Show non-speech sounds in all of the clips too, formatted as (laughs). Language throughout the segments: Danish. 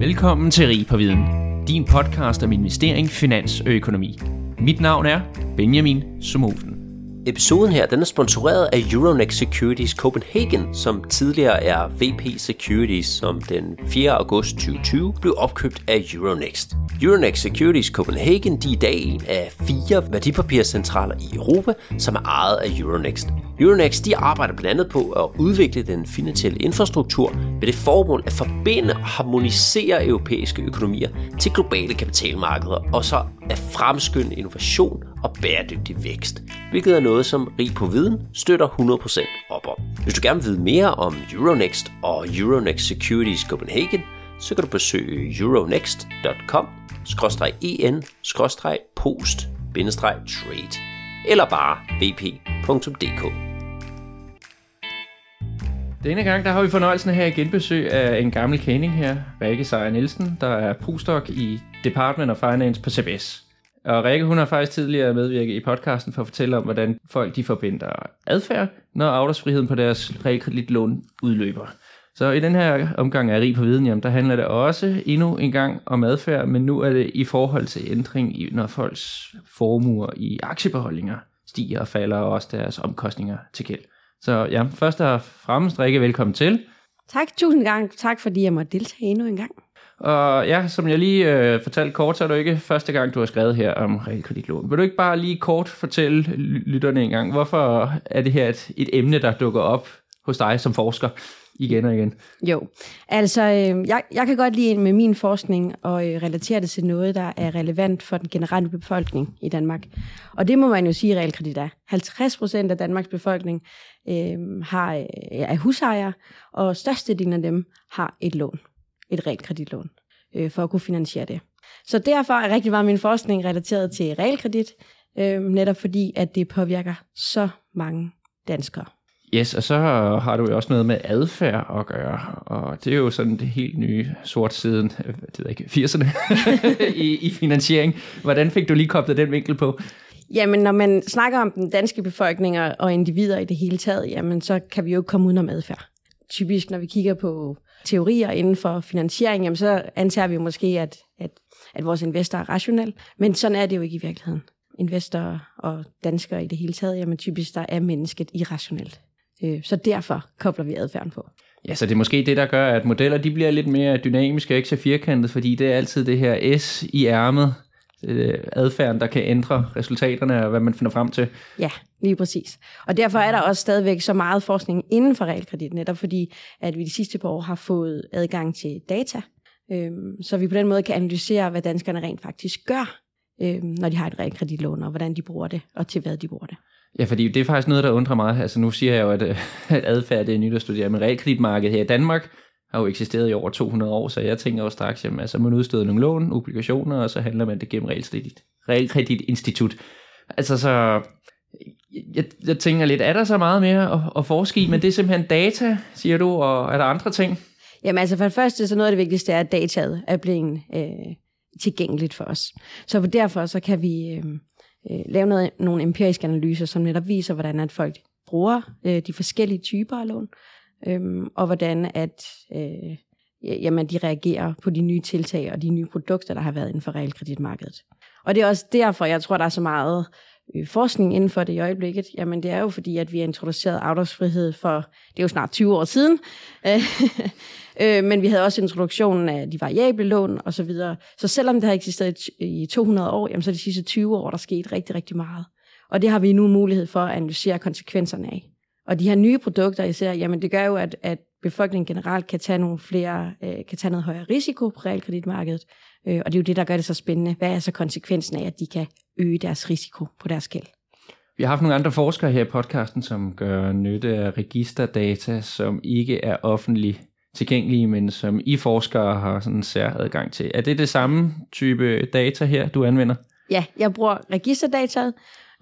Velkommen til Rig på Viden, din podcast om investering, finans og økonomi. Mit navn er Benjamin Sumofen. Episoden her den er sponsoreret af Euronext Securities Copenhagen, som tidligere er VP Securities, som den 4. august 2020 blev opkøbt af Euronext. Euronext Securities Copenhagen de er i dag en af fire værdipapircentraler i Europa, som er ejet af Euronext. Euronext de arbejder blandt andet på at udvikle den finansielle infrastruktur med det formål at forbinde og harmonisere europæiske økonomier til globale kapitalmarkeder, og så at fremskynde innovation og bæredygtig vækst, hvilket er noget, som Rig på Viden støtter 100% op om. Hvis du gerne vil vide mere om Euronext og Euronext Securities Copenhagen, så kan du besøge euronext.com en post trade eller bare vp.dk. Denne gang der har vi fornøjelsen her igen besøg af en gammel kending her, Rikke Seier Nielsen, der er postdoc i Department of Finance på CBS. Og Rikke, hun har faktisk tidligere medvirket i podcasten for at fortælle om, hvordan folk de forbinder adfærd, når afdragsfriheden på deres realkreditlån udløber. Så i den her omgang af Rig på Viden, jamen, der handler det også endnu en gang om adfærd, men nu er det i forhold til ændring, i, når folks formuer i aktiebeholdninger stiger og falder, og også deres omkostninger til gæld. Så ja, først og fremmest, Rikke, velkommen til. Tak, tusind gange. Tak, fordi jeg måtte deltage endnu en gang. Og ja, som jeg lige øh, fortalte kort, så er det ikke første gang, du har skrevet her om realkreditlån. Vil du ikke bare lige kort fortælle lytterne en gang, hvorfor er det her et, et emne, der dukker op hos dig som forsker igen og igen? Jo, altså øh, jeg, jeg kan godt lide med min forskning og øh, relatere det til noget, der er relevant for den generelle befolkning i Danmark. Og det må man jo sige, at realkredit er. 50 procent af Danmarks befolkning øh, har, øh, er husejere, og størstedelen af dem har et lån et realkreditlån øh, for at kunne finansiere det. Så derfor er rigtig meget min forskning relateret til realkredit, øh, netop fordi, at det påvirker så mange danskere. Yes, og så har du jo også noget med adfærd at gøre, og det er jo sådan det helt nye sort siden, øh, det ved ikke, 80'erne (laughs) i, i finansiering. Hvordan fik du lige koblet den vinkel på? Jamen, når man snakker om den danske befolkning og individer i det hele taget, jamen, så kan vi jo ikke komme udenom adfærd. Typisk, når vi kigger på teorier inden for finansiering, jamen så antager vi måske, at, at, at vores investor er rationel. Men sådan er det jo ikke i virkeligheden. Investorer og danskere i det hele taget, jamen typisk der er mennesket irrationelt. Øh, så derfor kobler vi adfærden på. Ja, så det er måske det, der gør, at modeller de bliver lidt mere dynamiske og ikke så firkantede, fordi det er altid det her S i ærmet, øh, adfærden, der kan ændre resultaterne og hvad man finder frem til. Ja, lige præcis. Og derfor er der også stadigvæk så meget forskning inden for realkredit, netop fordi, at vi de sidste par år har fået adgang til data, øh, så vi på den måde kan analysere, hvad danskerne rent faktisk gør, øh, når de har et realkreditlån, og hvordan de bruger det, og til hvad de bruger det. Ja, fordi det er faktisk noget, der undrer mig. Altså nu siger jeg jo, at, (laughs) at adfærd det er nyt at studere, men realkreditmarkedet her i Danmark har jo eksisteret i over 200 år, så jeg tænker jo straks, jamen altså man udsteder nogle lån, obligationer, og så handler man det gennem realkredit, realkreditinstitut. Altså så, jeg, jeg tænker lidt, er der så meget mere at, at forske i, men det er simpelthen data, siger du, og er der andre ting? Jamen altså for det første, så noget af det vigtigste er, at dataet er blevet øh, tilgængeligt for os. Så derfor så kan vi øh, øh, lave noget, nogle empiriske analyser, som netop viser, hvordan at folk bruger øh, de forskellige typer af lån, øhm, og hvordan at øh, jamen, de reagerer på de nye tiltag og de nye produkter, der har været inden for realkreditmarkedet. Og det er også derfor, jeg tror, der er så meget øh, forskning inden for det i øjeblikket. Jamen det er jo fordi, at vi har introduceret afdragsfrihed for, det er jo snart 20 år siden, (laughs) øh, men vi havde også introduktionen af de variable lån og så videre. Så selvom det har eksisteret i 200 år, jamen så er de sidste 20 år, der er sket rigtig, rigtig meget. Og det har vi nu mulighed for at analysere konsekvenserne af. Og de her nye produkter især, jamen det gør jo, at, at befolkningen generelt kan tage nogle flere, øh, kan tage noget højere risiko på realkreditmarkedet. Øh, og det er jo det, der gør det så spændende. Hvad er så konsekvensen af, at de kan øge deres risiko på deres gæld? Vi har haft nogle andre forskere her i podcasten, som gør nytte af registerdata, som ikke er offentligt tilgængelige, men som I forskere har sådan en særadgang til. Er det det samme type data her, du anvender? Ja, jeg bruger registerdataet,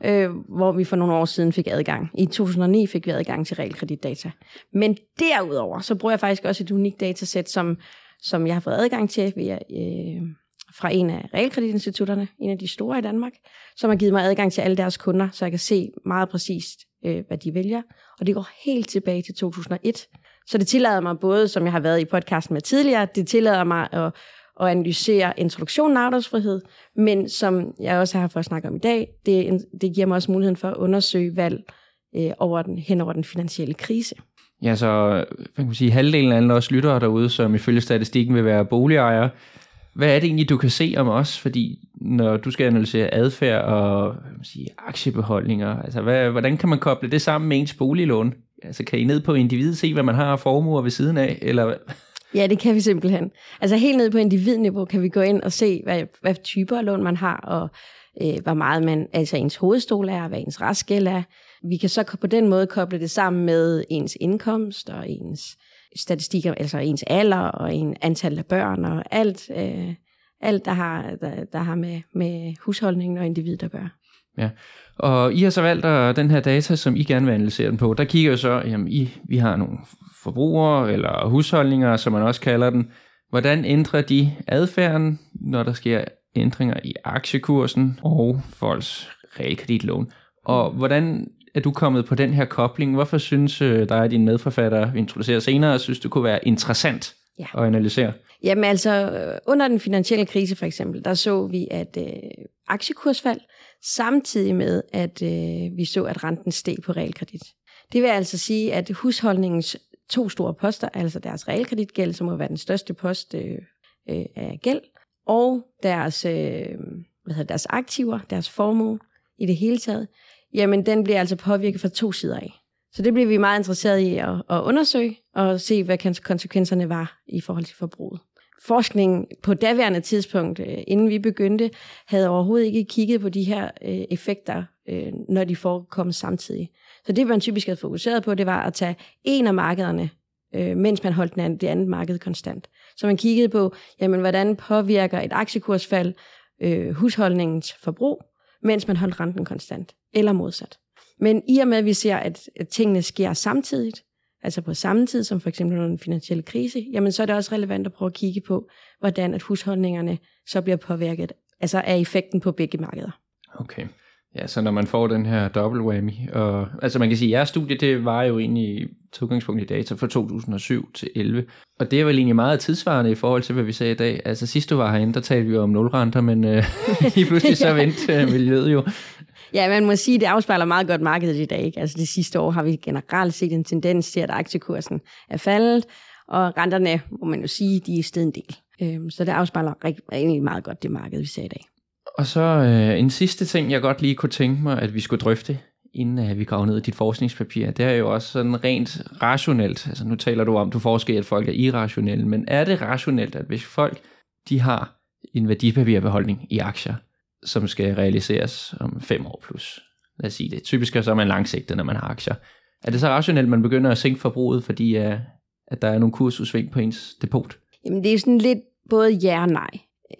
øh, hvor vi for nogle år siden fik adgang. I 2009 fik vi adgang til realkreditdata. Men derudover, så bruger jeg faktisk også et unikt datasæt, som, som jeg har fået adgang til via, øh, fra en af realkreditinstitutterne, en af de store i Danmark, som har givet mig adgang til alle deres kunder, så jeg kan se meget præcist, øh, hvad de vælger. Og det går helt tilbage til 2001. Så det tillader mig både, som jeg har været i podcasten med tidligere, det tillader mig at, at analysere introduktionen af afdragsfrihed, men som jeg også har for at snakke om i dag, det, det giver mig også muligheden for at undersøge valg øh, over den, hen over den finansielle krise. Ja, så kan man sige, halvdelen af alle os lyttere derude, som ifølge statistikken vil være boligejere. Hvad er det egentlig, du kan se om os? Fordi når du skal analysere adfærd og man sige, aktiebeholdninger, altså hvad, hvordan kan man koble det sammen med ens boliglån? Altså kan I ned på individet se, hvad man har af formuer ved siden af? Eller Ja, det kan vi simpelthen. Altså helt ned på individniveau kan vi gå ind og se, hvad, hvad typer af lån man har, og øh, hvor meget man, altså ens hovedstol er, hvad ens restgæld er. Vi kan så på den måde koble det sammen med ens indkomst og ens statistikker, altså ens alder og en antal af børn og alt, øh, alt der har, der, der har med, med husholdningen og individet at gøre. Ja, og I har så valgt at den her data, som I gerne vil analysere den på, der kigger jo så, jamen I, vi har nogle forbrugere eller husholdninger, som man også kalder den. Hvordan ændrer de adfærden, når der sker ændringer i aktiekursen og folks realkreditlån? Og hvordan er du kommet på den her kobling? Hvorfor synes øh, dig og din medforfatter, vi introducerer senere, synes du kunne være interessant ja. at analysere? Jamen altså, under den finansielle krise for eksempel, der så vi, at øh, aktiekursfald, samtidig med, at øh, vi så, at renten steg på realkredit. Det vil altså sige, at husholdningens to store poster, altså deres realkreditgæld, som må være den største post øh, øh, af gæld, og deres, øh, hvad hedder, deres aktiver, deres formue i det hele taget, jamen den bliver altså påvirket fra to sider af. Så det bliver vi meget interesseret i at, at undersøge og se, hvad konsekvenserne var i forhold til forbruget. Forskningen på daværende tidspunkt, øh, inden vi begyndte, havde overhovedet ikke kigget på de her øh, effekter, øh, når de forekom samtidig. Så det, man typisk havde fokuseret på, det var at tage en af markederne, mens man holdt den anden, det andet marked konstant. Så man kiggede på, jamen, hvordan påvirker et aktiekursfald øh, husholdningens forbrug, mens man holdt renten konstant, eller modsat. Men i og med, at vi ser, at, at tingene sker samtidigt, altså på samme tid som for eksempel under den finansielle krise, jamen så er det også relevant at prøve at kigge på, hvordan at husholdningerne så bliver påvirket, altså af effekten på begge markeder. Okay. Ja, så når man får den her double whammy, og altså man kan sige, at jeres studie, det var jo egentlig til udgangspunkt i data fra 2007 til 11, og det er vel egentlig meget tidsvarende i forhold til, hvad vi sagde i dag. Altså sidst du var herinde, der talte vi om nulrenter, men øh, (laughs) i pludselig så (laughs) vendte øh, miljøet jo. Ja, man må sige, at det afspejler meget godt markedet i dag. Ikke? Altså det sidste år har vi generelt set en tendens til, at aktiekursen er faldet, og renterne, må man jo sige, de er stedet en del. Øhm, så det afspejler rigtig, egentlig meget godt det marked, vi ser i dag. Og så øh, en sidste ting, jeg godt lige kunne tænke mig, at vi skulle drøfte, inden uh, vi graver ned i dit forskningspapir, det er jo også sådan rent rationelt. Altså nu taler du om, du forsker at folk er irrationelle, men er det rationelt, at hvis folk de har en værdipapirbeholdning i aktier, som skal realiseres om fem år plus. Lad os sige det. Typisk er så man langsigtet, når man har aktier. Er det så rationelt, at man begynder at sænke forbruget, fordi uh, at der er nogle kursudsving på ens depot? Jamen det er sådan lidt både ja og nej.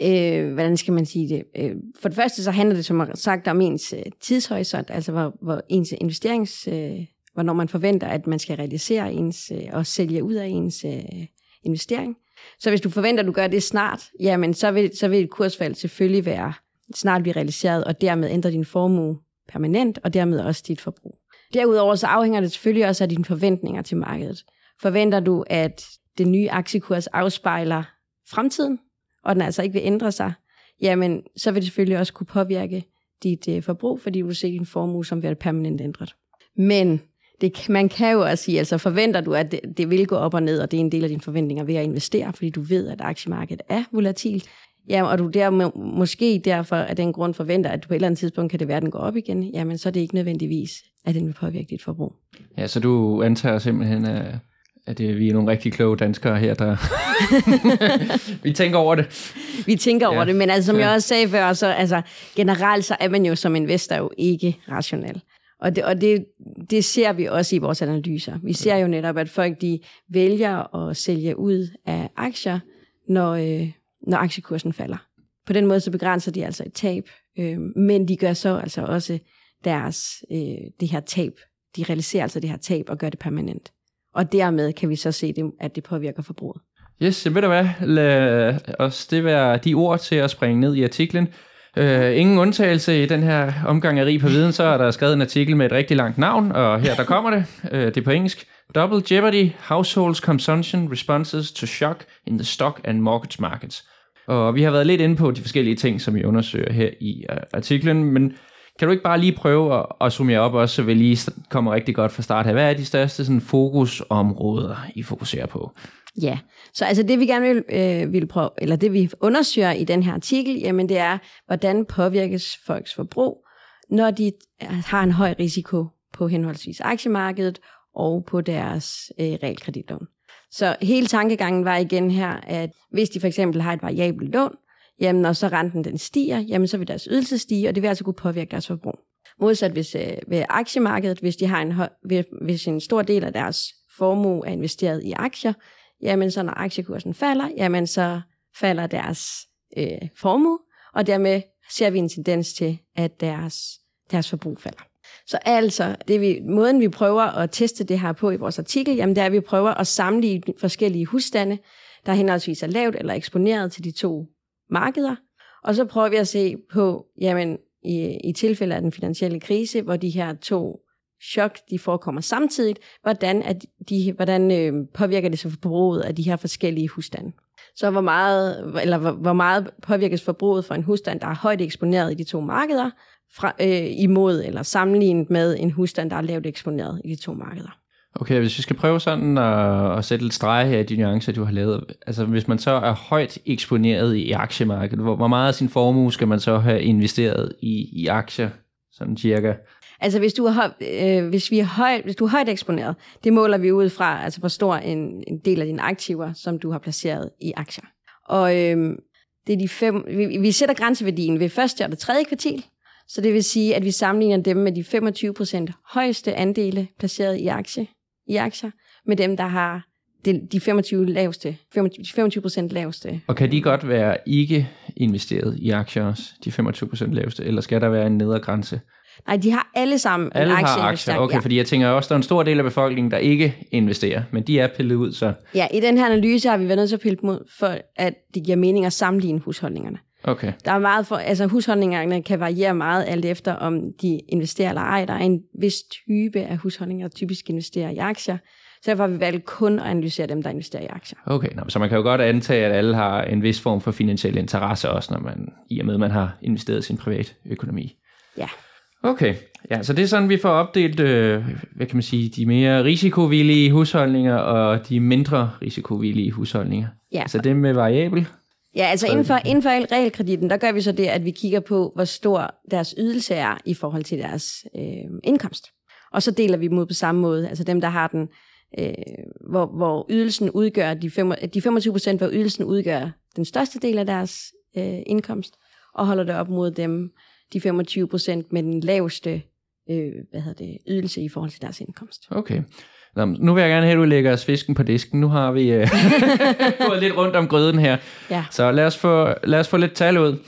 Øh, hvordan skal man sige det? Øh, for det første så handler det som sagt om ens øh, tidshorisont, altså hvor, hvor ens investerings... Øh, hvornår man forventer, at man skal realisere ens øh, og sælge ud af ens øh, investering. Så hvis du forventer, at du gør det snart, jamen så vil, så vil et kursfald selvfølgelig være snart blive realiseret, og dermed ændre din formue permanent, og dermed også dit forbrug. Derudover så afhænger det selvfølgelig også af dine forventninger til markedet. Forventer du, at det nye aktiekurs afspejler fremtiden, og den altså ikke vil ændre sig, jamen så vil det selvfølgelig også kunne påvirke dit øh, forbrug, fordi du vil se din formue som være permanent ændret. Men det, man kan jo også sige, altså forventer du, at det, det vil gå op og ned, og det er en del af dine forventninger ved at investere, fordi du ved, at aktiemarkedet er volatilt, Ja, og du der må, måske derfor af den grund forventer, at du på et eller andet tidspunkt kan det være, at den går op igen, jamen så er det ikke nødvendigvis, at den vil påvirke dit forbrug. Ja, så du antager simpelthen, at, at vi er nogle rigtig kloge danskere her, der (laughs) vi tænker over det. Vi tænker ja. over det, men altså, som ja. jeg også sagde før, så altså, generelt så er man jo som investor jo ikke rationel. Og, det, og det, det ser vi også i vores analyser. Vi ser jo netop, at folk de vælger at sælge ud af aktier, når, øh, når aktiekursen falder. På den måde så begrænser de altså et tab, øh, men de gør så altså også deres, øh, det her tab, de realiserer altså det her tab og gør det permanent. Og dermed kan vi så se, det, at det påvirker forbruget. Yes, ved du hvad, lad os det være de ord til at springe ned i artiklen. Øh, ingen undtagelse i den her omgang af Rig på Viden, så er der skrevet en artikel med et rigtig langt navn, og her der kommer det. øh, det er på engelsk. Double Jeopardy, Households Consumption Responses to Shock in the Stock and Mortgage Markets. Og vi har været lidt inde på de forskellige ting, som vi undersøger her i øh, artiklen, men kan du ikke bare lige prøve at, at summere op også, så vi lige kommer rigtig godt fra start her. Hvad er de største sådan, fokusområder, I fokuserer på? Ja, så altså det vi gerne vil, øh, vil prøve, eller det vi undersøger i den her artikel, jamen det er, hvordan påvirkes folks forbrug, når de øh, har en høj risiko på henholdsvis aktiemarkedet og på deres øh, realkreditlån. Så hele tankegangen var igen her, at hvis de for eksempel har et variabelt lån, jamen og så renten den stiger, jamen så vil deres ydelse stige, og det vil altså kunne påvirke deres forbrug. Modsat hvis øh, ved aktiemarkedet, hvis de har en, hvis en stor del af deres formue er investeret i aktier, jamen så når aktiekursen falder, jamen så falder deres øh, formue, og dermed ser vi en tendens til, at deres, deres forbrug falder. Så altså, det vi, måden vi prøver at teste det her på i vores artikel, jamen det er, at vi prøver at sammenligne forskellige husstande, der henholdsvis er lavt eller eksponeret til de to markeder. Og så prøver vi at se på, jamen i, i tilfælde af den finansielle krise, hvor de her to chok, de forekommer samtidigt, hvordan, at de, hvordan øh, påvirker det så forbruget af de her forskellige husstande. Så hvor meget, eller hvor, hvor meget påvirkes forbruget for en husstand, der er højt eksponeret i de to markeder, fra, øh, imod eller sammenlignet med en husstand, der er lavt eksponeret i de to markeder. Okay, hvis vi skal prøve sådan at, at sætte lidt strege her i de nuancer, du har lavet. Altså hvis man så er højt eksponeret i aktiemarkedet, hvor, hvor meget af sin formue skal man så have investeret i, i aktier, sådan cirka? Altså hvis du er, øh, hvis vi er højt, hvis du er højt eksponeret, det måler vi ud fra, altså hvor stor en, en del af dine aktiver, som du har placeret i aktier. Og øh, det er de fem, vi, vi sætter grænseværdien ved første og det tredje kvartal, så det vil sige, at vi sammenligner dem med de 25% højeste andele placeret i, aktie, i aktier, med dem, der har de 25 laveste, 25 procent laveste. Og kan de godt være ikke investeret i aktier også, de 25 procent laveste, eller skal der være en nedre grænse? Nej, de har alle sammen alle en aktie. Har aktier, okay, ja. fordi jeg tænker også, der er en stor del af befolkningen, der ikke investerer, men de er pillet ud, så... Ja, i den her analyse har vi været nødt til at pille dem ud, for at det giver mening at sammenligne husholdningerne. Okay. Der er meget for, altså husholdningerne kan variere meget alt efter, om de investerer eller ej. Der er en vis type af husholdninger, der typisk investerer i aktier. Så derfor har vi valgt kun at analysere dem, der investerer i aktier. Okay, nå, så man kan jo godt antage, at alle har en vis form for finansiel interesse også, når man, i og med, at man har investeret sin privat økonomi. Ja. Okay, ja, så det er sådan, vi får opdelt, øh, hvad kan man sige, de mere risikovillige husholdninger og de mindre risikovillige husholdninger. Ja. Altså det med variabel. Ja, altså inden for, inden for realkreditten, der gør vi så det, at vi kigger på, hvor stor deres ydelse er i forhold til deres øh, indkomst. Og så deler vi dem ud på samme måde. Altså dem, der har den, øh, hvor, hvor ydelsen udgør, de, fem, de 25 procent, hvor ydelsen udgør den største del af deres øh, indkomst, og holder det op mod dem, de 25 procent med den laveste øh, hvad hedder det, ydelse i forhold til deres indkomst. Okay. Nå, nu vil jeg gerne have, at du lægger os fisken på disken. Nu har vi øh, (laughs) gået lidt rundt om gryden her. Ja. Så lad os, få, lad os få lidt tal ud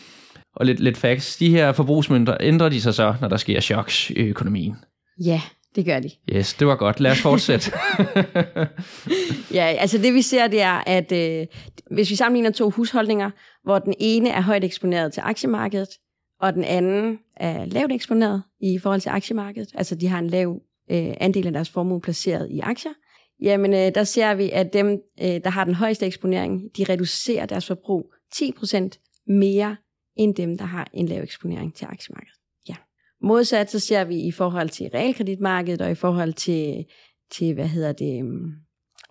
og lidt, lidt facts. De her forbrugsmønter, ændrer de sig så, når der sker choks i økonomien? Ja, det gør de. Yes, det var godt. Lad os fortsætte. (laughs) (laughs) ja, altså det vi ser, det er, at øh, hvis vi sammenligner to husholdninger, hvor den ene er højt eksponeret til aktiemarkedet, og den anden er lavt eksponeret i forhold til aktiemarkedet, altså de har en lav øh, andel af deres formue placeret i aktier, jamen øh, der ser vi, at dem, øh, der har den højeste eksponering, de reducerer deres forbrug 10% mere end dem, der har en lav eksponering til aktiemarkedet. Ja. Modsat så ser vi i forhold til realkreditmarkedet og i forhold til, til hvad hedder det, øhm,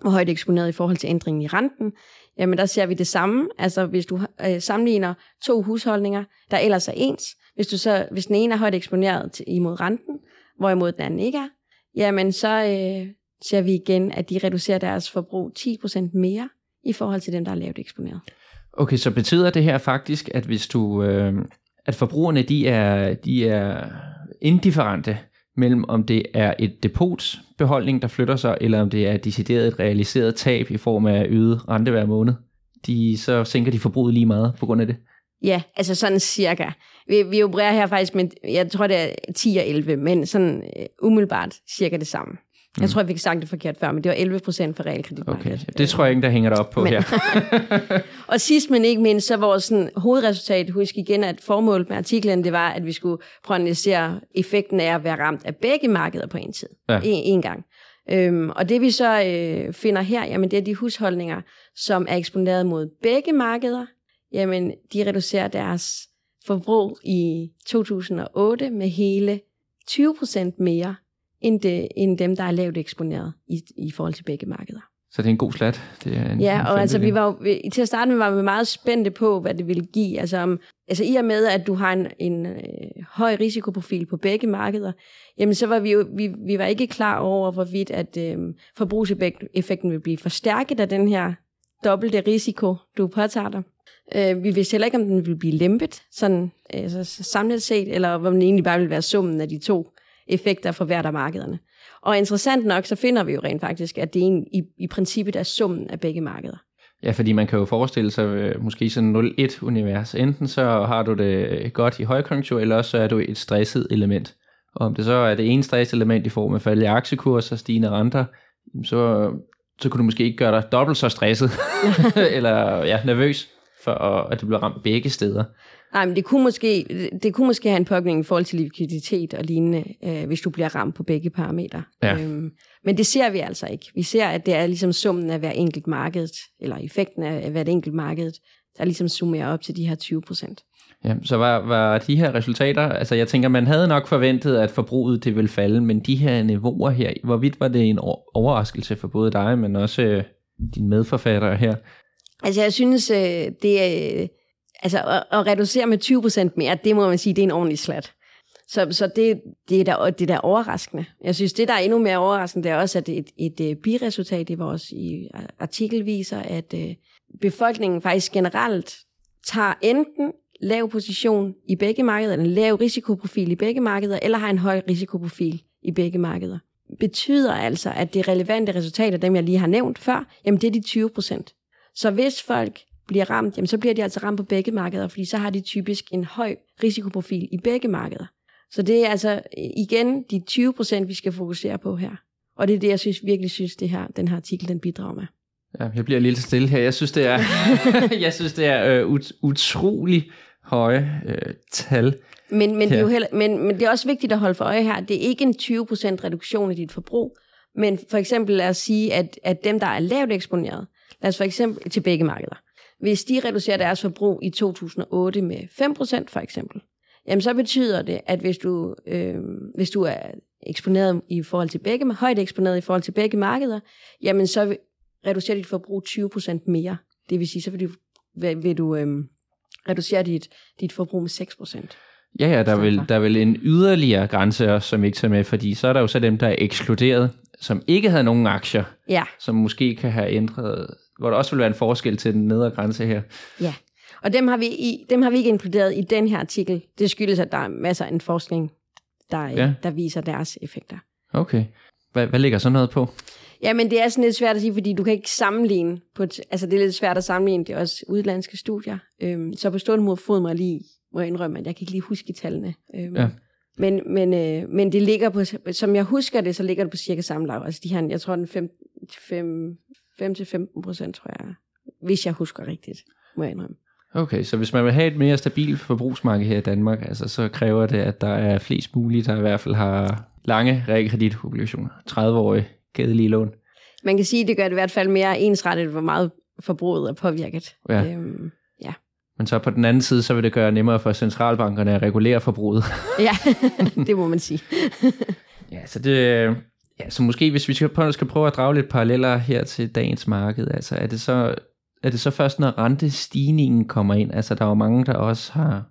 hvor højt eksponeret i forhold til ændringen i renten, jamen der ser vi det samme. Altså hvis du øh, sammenligner to husholdninger, der ellers er ens, hvis, du så, hvis den ene er højt eksponeret til, imod renten, hvorimod den anden ikke er, jamen så øh, ser vi igen, at de reducerer deres forbrug 10% mere i forhold til dem, der er lavt eksponeret. Okay, så betyder det her faktisk, at hvis du, øh, at forbrugerne de er, de er indifferente mellem om det er et depotsbeholdning, der flytter sig, eller om det er decideret et realiseret tab i form af øget rente hver måned. De, så sænker de forbruget lige meget på grund af det. Ja, altså sådan cirka. Vi, vi opererer her faktisk med, jeg tror det er 10 og 11, men sådan uh, umiddelbart cirka det samme. Jeg mm. tror, jeg fik sagt det forkert før, men det var 11 procent for realkreditmarkedet. Okay, det tror jeg ikke, der hænger der op på men, her. (laughs) og sidst men ikke mindst, så vores sådan, hovedresultat, husk igen, at formålet med artiklen, det var, at vi skulle prøve at analysere effekten af at være ramt af begge markeder på en tid. Ja. En, en gang. Øhm, og det vi så øh, finder her, jamen det er de husholdninger, som er eksponeret mod begge markeder, jamen de reducerer deres forbrug i 2008 med hele 20% mere end, det, end dem, der er lavt eksponeret i, i forhold til begge markeder. Så det er en god slat. Det er en, Ja, en og altså vi var jo, vi- til at starte med var vi meget spændte på, hvad det ville give. Altså, om, altså i og med, at du har en, en øh, høj risikoprofil på begge markeder, jamen så var vi jo vi, vi var ikke klar over, hvorvidt at øh, forbrugseffekten ville blive forstærket af den her dobbelte risiko, du påtager dig. Øh, vi vidste heller ikke, om den ville blive lempet, sådan altså, samlet set, eller om den egentlig bare ville være summen af de to effekter for hvert af markederne. Og interessant nok, så finder vi jo rent faktisk, at det egentlig, i, i princippet er summen af begge markeder. Ja, fordi man kan jo forestille sig øh, måske sådan 0-1-univers. Enten så har du det godt i højkonjunktur, eller også så er du et stresset element. Og om det så er det ene stresselement i form af fald i aktiekurser, stigende renter, så, så kunne du måske ikke gøre dig dobbelt så stresset, (laughs) eller ja, nervøs, for at, at du bliver ramt begge steder. Nej, men det kunne måske, det kunne måske have en påvirkning i forhold til likviditet og lignende, øh, hvis du bliver ramt på begge parametre. Ja. Øhm, men det ser vi altså ikke. Vi ser, at det er ligesom summen af hver enkelt marked, eller effekten af hvert enkelt marked, der ligesom summerer op til de her 20 procent. Ja, så var, var de her resultater, altså jeg tænker, man havde nok forventet, at forbruget det ville falde, men de her niveauer her, hvorvidt var det en overraskelse for både dig, men også øh, dine medforfattere her? Altså jeg synes, øh, det er, øh, altså at, at reducere med 20 procent mere, det må man sige, det er en ordentlig slat. Så, så det, det, er da, det er da overraskende. Jeg synes, det der er endnu mere overraskende, det er også, at et, et, et biresultat i vores i øh, artikel viser, at øh, befolkningen faktisk generelt tager enten lav position i begge markeder, eller en lav risikoprofil i begge markeder, eller har en høj risikoprofil i begge markeder. Betyder altså, at det relevante resultater, dem jeg lige har nævnt før, jamen det er de 20 procent. Så hvis folk bliver ramt, jamen så bliver de altså ramt på begge markeder, fordi så har de typisk en høj risikoprofil i begge markeder. Så det er altså igen de 20 procent, vi skal fokusere på her. Og det er det, jeg synes, virkelig synes, det her, den her artikel den bidrager med. Ja, jeg bliver lidt stille her. Jeg synes, det er, (laughs) jeg synes, det er øh, ut, utrolig høje øh, tal. Men, men, det er jo heller, men, men det er også vigtigt at holde for øje her, det er ikke en 20% reduktion i dit forbrug, men for eksempel lad os sige, at, at dem, der er lavt eksponeret, lad os for eksempel til begge markeder, hvis de reducerer deres forbrug i 2008 med 5% for eksempel, jamen så betyder det, at hvis du, øh, hvis du er eksponeret i forhold til begge, højt eksponeret i forhold til begge markeder, jamen så reducerer dit forbrug 20% mere. Det vil sige, så vil du, vil, du øh, reducere dit, dit forbrug med 6%. Ja, ja, der er, vel, der er vel en yderligere grænse også, som ikke tager med, fordi så er der jo så dem, der er ekskluderet, som ikke havde nogen aktier, Ja, som måske kan have ændret, hvor der også vil være en forskel til den nedre grænse her. Ja, og dem har, vi i, dem har vi ikke inkluderet i den her artikel. Det skyldes, at der er masser af en forskning, der, Ja. ja. der viser deres effekter. Okay. Hvad, hvad ligger sådan noget på? Ja, men det er sådan lidt svært at sige, fordi du kan ikke sammenligne. På et, altså, det er lidt svært at sammenligne. Det er også udlandske studier. Øhm, så på stående mod fod jeg lige må jeg indrømme, at jeg kan ikke lige huske tallene. Øhm, Ja. Men, men, øh, men det ligger på, som jeg husker det, så ligger det på cirka samme lav. Altså de her, jeg tror, den 5-15 procent, tror jeg, hvis jeg husker rigtigt, må jeg indrømme. Okay, så hvis man vil have et mere stabilt forbrugsmarked her i Danmark, altså, så kræver det, at der er flest mulige, der i hvert fald har lange realkreditobligationer. 30-årige gædelige lån. Man kan sige, at det gør det i hvert fald mere ensrettet, hvor meget forbruget er påvirket. Ja. Øhm, ja. Men så på den anden side, så vil det gøre nemmere for centralbankerne at regulere forbruget. ja, (laughs) det må man sige. (laughs) Ja, så det... Ja, så måske hvis vi skal prøve, skal prøve at drage lidt paralleller her til dagens marked, altså er det så, er det så først, når rentestigningen kommer ind? Altså der er jo mange, der også har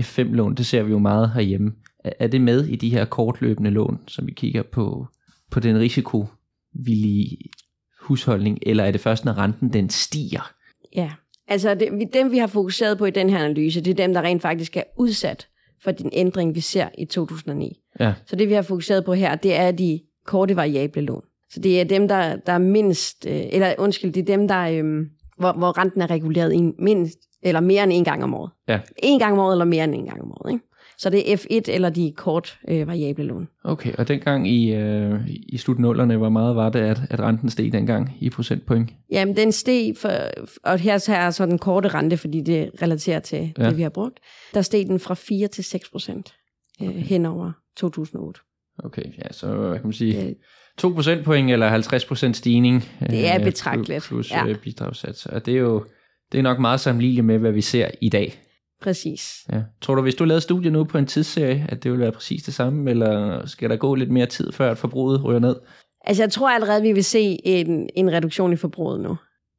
F5-lån, det ser vi jo meget herhjemme. Er, er det med i de her kortløbende lån, som vi kigger på, på den risikovillige husholdning, eller er det først, når renten den stiger? Ja, altså det, dem vi har fokuseret på i den her analyse, det er dem, der rent faktisk er udsat for den ændring, vi ser i 2009. Ja, Så det vi har fokuseret på her, det er de korte variable lån. Så det er dem, der, der er mindst, øh, eller undskyld, det er dem, der, øh, hvor, hvor renten er reguleret en, mindst, eller mere end en gang om året. Ja. En gang om året, eller mere end en gang om året. Ikke? Så det er F1 eller de kort øh, variable lån. okay. Og dengang i, øh, i slutnullerne, hvor meget var det, at, at renten steg dengang i procentpoint? Jamen, den steg, for, og her så er så den korte rente, fordi det relaterer til Ja. det, vi har brugt. Der steg den fra 4 til 6 procent øh, hen over 2008. Okay, ja, så hvad kan man sige, Øh, 2 procentpoint eller 50 procent stigning. Det er øh, betragteligt, Plus ja. ja. bidragssats. Og det er jo det er nok meget sammenligneligt med, hvad vi ser i dag. Præcis. Ja. Tror du, hvis du lavede studiet nu på en tidsserie, at det ville være præcis det samme, eller skal der gå lidt mere tid, før at forbruget ryger ned? Altså, jeg tror allerede, vi vil se en, en reduktion i forbruget nu.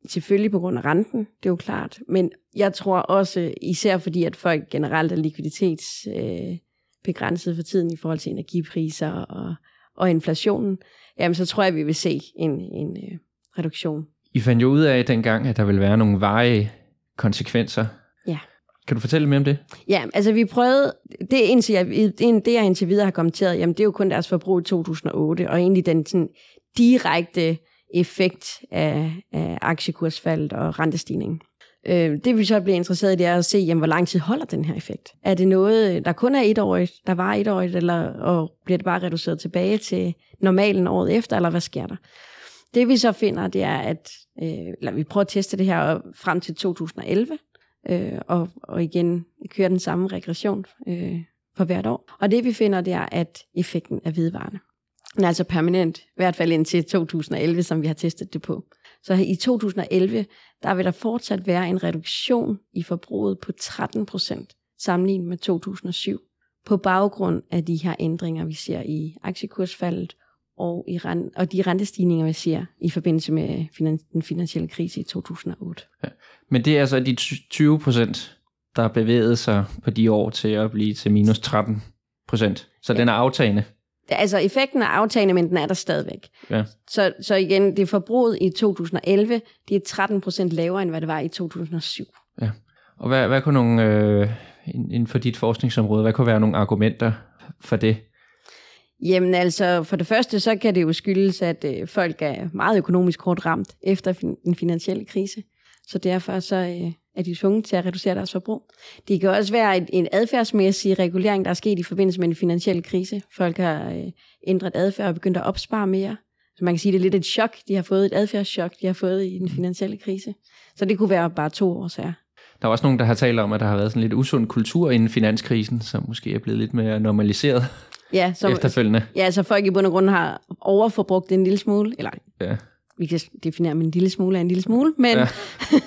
Selvfølgelig på grund af renten, det er jo klart. Men jeg tror også, især fordi, at folk generelt er likviditetsbegrænset øh, begrænset for tiden i forhold til energipriser og, og inflationen, jamen så tror jeg, vi vil se en, en øh, reduktion. I fandt jo ud af dengang, at der vil være nogle veje konsekvenser. Ja. Kan du fortælle mere om det? Ja, altså vi prøvede, det, indtil jeg, det jeg indtil videre har kommenteret, jamen det er jo kun deres forbrug i 2008, og egentlig den sådan, direkte effekt af, af aktiekursfaldet og rentestigningen. Øh, det vi så bliver interesseret i, det er at se, jamen, hvor lang tid holder den her effekt. Er det noget, der kun er etårigt, der var etårigt, eller og bliver det bare reduceret tilbage til normalen året efter, eller hvad sker der? Det vi så finder, det er, at øh, eller vi prøver at teste det her frem til 2011, øh, og, og igen køre den samme regression øh, for hvert år. Og det vi finder, det er, at effekten er vedvarende. Den er altså permanent, i hvert fald indtil 2011, som vi har testet det på. Så i 2011, der vil der fortsat være en reduktion i forbruget på 13 procent, sammenlignet med 2007, på baggrund af de her ændringer, vi ser i aktiekursfaldet og, i rent, og de rentestigninger, vi ser i forbindelse med finan- den finansielle krise i 2008. Ja. Men det er altså de 20 procent, der har bevæget sig på de år til at blive til minus 13 procent. Så ja. den er aftagende. Altså effekten er aftagende, men den er der stadigvæk. Ja. Så, så igen, det forbruget i 2011, det er 13 procent lavere, end hvad det var i 2007. Ja. Og hvad, hvad kunne nogle, øh, inden for dit forskningsområde, hvad kunne være nogle argumenter for det? Jamen altså, for det første, så kan det jo skyldes, at øh, folk er meget økonomisk hårdt ramt efter fin- den finansielle krise. Så derfor så øh, er de tvunget til at reducere deres forbrug. Det kan også være en adfærdsmæssig regulering, der er sket i forbindelse med den finansielle krise. Folk har øh, ændret adfærd og begyndt at opspare mere. Så man kan sige, det er lidt et chok. De har fået et adfærdschok, de har fået i den finansielle krise. Så det kunne være bare to årsager. Der er også nogen, der har talt om, at der har været sådan lidt usund kultur inden finanskrisen, som måske er blevet lidt mere normaliseret ja, (laughs) som, efterfølgende. Ja, så folk i bund og grund har overforbrugt en lille smule, eller ja. vi kan definere med en lille smule af en lille smule, men, ja. (laughs)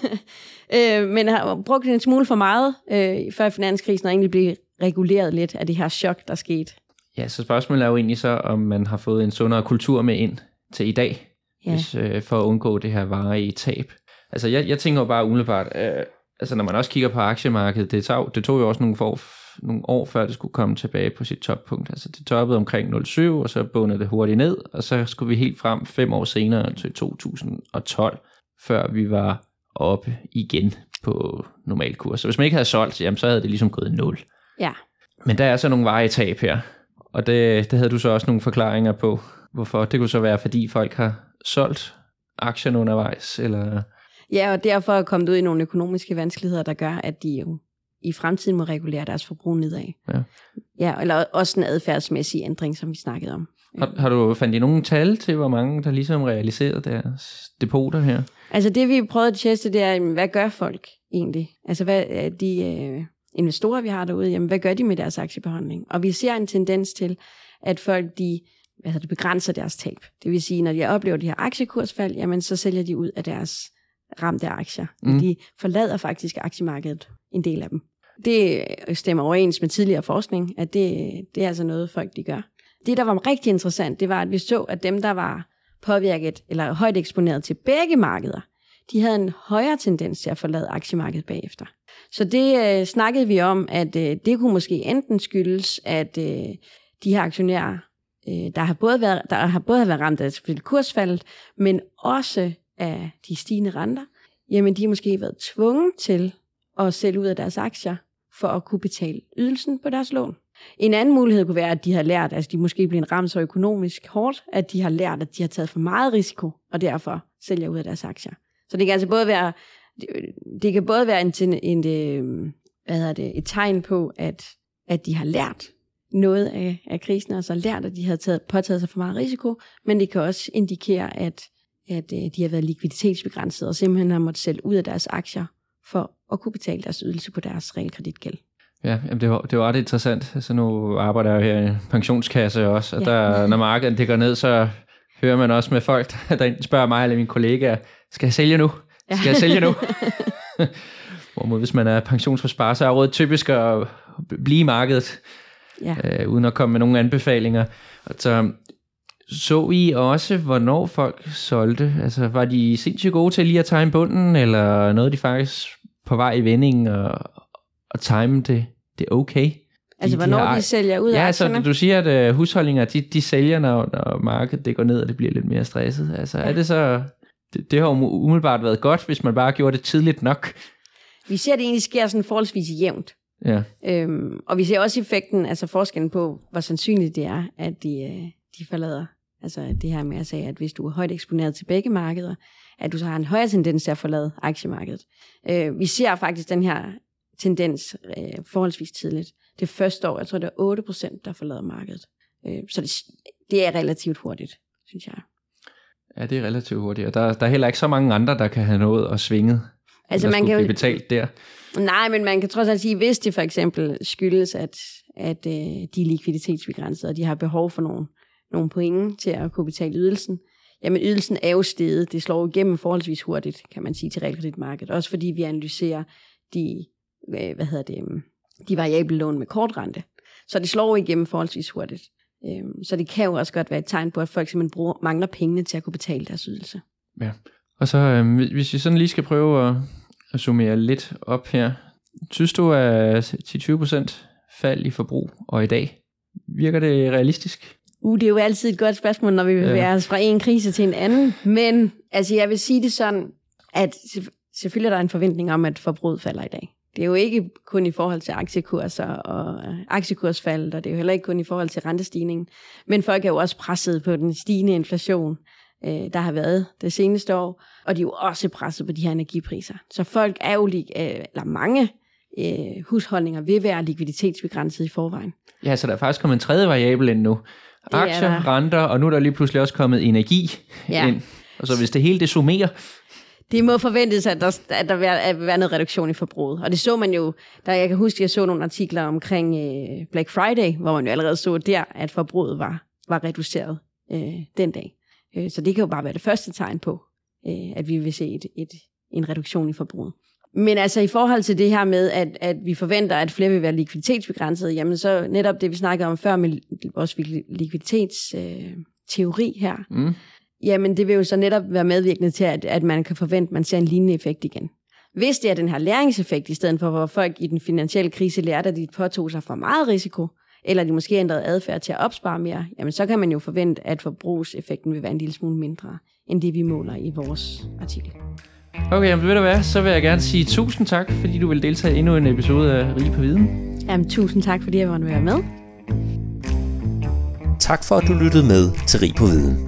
øh, men har brugt en smule for meget øh, før finanskrisen, og egentlig blive reguleret lidt af det her chok, der skete. Ja, så spørgsmålet er jo egentlig så, om man har fået en sundere kultur med ind til i dag, ja. hvis, øh, for at undgå det her varige tab. Altså, jeg, jeg tænker jo bare umiddelbart, øh, altså når man også kigger på aktiemarkedet, det tog, det tog jo også nogle, for, nogle år før det skulle komme tilbage på sit toppunkt. Altså det toppede omkring 07, og så bundede det hurtigt ned, og så skulle vi helt frem fem år senere til 2012, før vi var oppe igen på normal kurs. Så hvis man ikke havde solgt, jamen, så havde det ligesom gået 0. Ja. Men der er så nogle veje tab her, og det, det havde du så også nogle forklaringer på, hvorfor. Det kunne så være, fordi folk har solgt aktierne undervejs, eller... Ja, og derfor er kommet ud i nogle økonomiske vanskeligheder, der gør, at de jo i fremtiden må regulere deres forbrug nedad. Ja. ja eller også en adfærdsmæssig ændring, som vi snakkede om. Har, har du fandt I nogle tal til, hvor mange der ligesom realiserede deres depoter her? Altså det vi prøvede at teste, det er, hvad gør folk egentlig? Altså hvad er de øh, investorer, vi har derude, jamen hvad gør de med deres aktiebeholdning? Og vi ser en tendens til, at folk de hvad det, begrænser deres tab. Det vil sige, når de oplever de her aktiekursfald, jamen så sælger de ud af deres ramte aktier. Mm. De forlader faktisk aktiemarkedet, en del af dem. Det stemmer overens med tidligere forskning, at det, det er altså noget, folk de gør. Det, der var rigtig interessant, det var, at vi så, at dem, der var påvirket eller højt eksponeret til begge markeder, de havde en højere tendens til at forlade aktiemarkedet bagefter. Så det øh, snakkede vi om, at øh, det kunne måske enten skyldes, at øh, de her aktionærer, øh, der har både været, der har både været ramt af kursfaldet, men også af de stigende renter, jamen de har måske været tvunget til at sælge ud af deres aktier, for at kunne betale ydelsen på deres lån. En anden mulighed kunne være, at de har lært, altså de måske bliver ramt så økonomisk hårdt, at de har lært, at de har taget for meget risiko, og derfor sælger ud af deres aktier. Så det kan altså både være, det kan både være en, en, en hvad hedder det, et tegn på, at, at de har lært noget af, af krisen, og så lært, at de har taget, påtaget sig for meget risiko, men det kan også indikere, at, at øh, de har været likviditetsbegrænset, og simpelthen har måttet sælge ud af deres aktier, for at kunne betale deres ydelse på deres realkreditgæld. Ja, jamen det, var, det var ret interessant. Så nu arbejder jeg her i en pensionskasse også, og ja. der, når markedet det går ned, så hører man også med folk, (laughs) der enten spørger mig eller mine kollegaer, skal jeg sælge nu? Skal jeg sælge nu? (laughs) Hvorimod hvis man er pensionsforsparer, så er rådet typisk at blive i markedet, ja. øh, uden at komme med nogle anbefalinger. Så så I også, hvornår folk solgte? Altså, var de sindssygt gode til lige at time bunden, eller noget de faktisk på vej i vendingen og, og time det, det okay? De, altså, hvornår de, har, de sælger ud af Ja, altså, du siger, at uh, husholdninger, de, de sælger, når, når markedet det går ned, og det bliver lidt mere stresset. Altså, ja. er det så... Det, det har umiddelbart været godt, hvis man bare gjorde det tidligt nok. Vi ser, at det egentlig sker sådan forholdsvis jævnt. Ja. Øhm, og vi ser også effekten, altså forskellen på, hvor sandsynligt det er, at de, øh, de forlader Altså det her med at sige, at hvis du er højt eksponeret til begge markeder, at du så har en højere tendens til at forlade aktiemarkedet. Øh, vi ser faktisk den her tendens øh, forholdsvis tidligt. Det første år, jeg tror det er 8%, der forlader markedet. Øh, så det, det er relativt hurtigt, synes jeg. Ja, det er relativt hurtigt, og der, der er heller ikke så mange andre, der kan have noget at svinge, altså, man kan blive betalt der. Nej, men man kan trods alt sige, hvis det for eksempel skyldes, at, at øh, de er likviditetsbegrænsede, og de har behov for nogle nogle point til at kunne betale ydelsen, jamen ydelsen er jo steget. Det slår igennem forholdsvis hurtigt, kan man sige, til realkreditmarkedet. Også fordi vi analyserer de, øh, hvad hedder det, øhm, de variable lån med kortrente. Så det slår igennem forholdsvis hurtigt. Øhm, så det kan jo også godt være et tegn på, at folk simpelthen bruger, mangler pengene til at kunne betale deres ydelse. Ja, og så øh, hvis vi sådan lige skal prøve at, at summere lidt op her. Synes du, at 10-20% fald i forbrug og i dag, virker det realistisk? Uh, det er jo altid et godt spørgsmål, når vi vil ja. os fra en krise til en anden. Men altså, jeg vil sige det sådan, at selvfølgelig er der en forventning om, at forbruget falder i dag. Det er jo ikke kun i forhold til aktiekurser og aktiekursfald, og det er jo heller ikke kun i forhold til rentestigningen. Men folk er jo også presset på den stigende inflation, øh, der har været det seneste år, og de er jo også presset på de her energipriser. Så folk er jo, øh, eller mange øh, husholdninger vil være likviditetsbegrænset i forvejen. Ja, så der er faktisk kommet en tredje variabel ind nu, aktier, renter, og nu er der lige pludselig også kommet energi ja. ind. Og så hvis det hele det summerer, det må forventes, at der, at der vil være noget reduktion i forbruget. Og det så man jo, da jeg kan huske, at jeg så nogle artikler omkring øh, Black Friday, hvor man jo allerede så der, at forbruget var, var reduceret øh, den dag. Øh, så det kan jo bare være det første tegn på, øh, at vi vil se et, et, en reduktion i forbruget. Men altså i forhold til det her med, at, at vi forventer, at flere vil være likviditetsbegrænsede, jamen så netop det, vi snakkede om før med vores likviditetsteori øh, her, mm jamen det vil jo så netop være medvirkende til, at, at man kan forvente, at man ser en lignende effekt igen. Hvis det er den her læringseffekt, i stedet for hvor folk i den finansielle krise lærte, at de påtog sig for meget risiko, eller de måske ændrede adfærd til at opspare mere, jamen så kan man jo forvente, at forbrugseffekten vil være en lille smule mindre, end det vi måler i vores artikel. Okay, jamen ved du hvad, så vil jeg gerne sige tusind tak, fordi du vil deltage i endnu en episode af Rig på Viden. Jamen tusind tak, fordi jeg måtte være med. Tak for, at du lyttede med til Rig på Viden.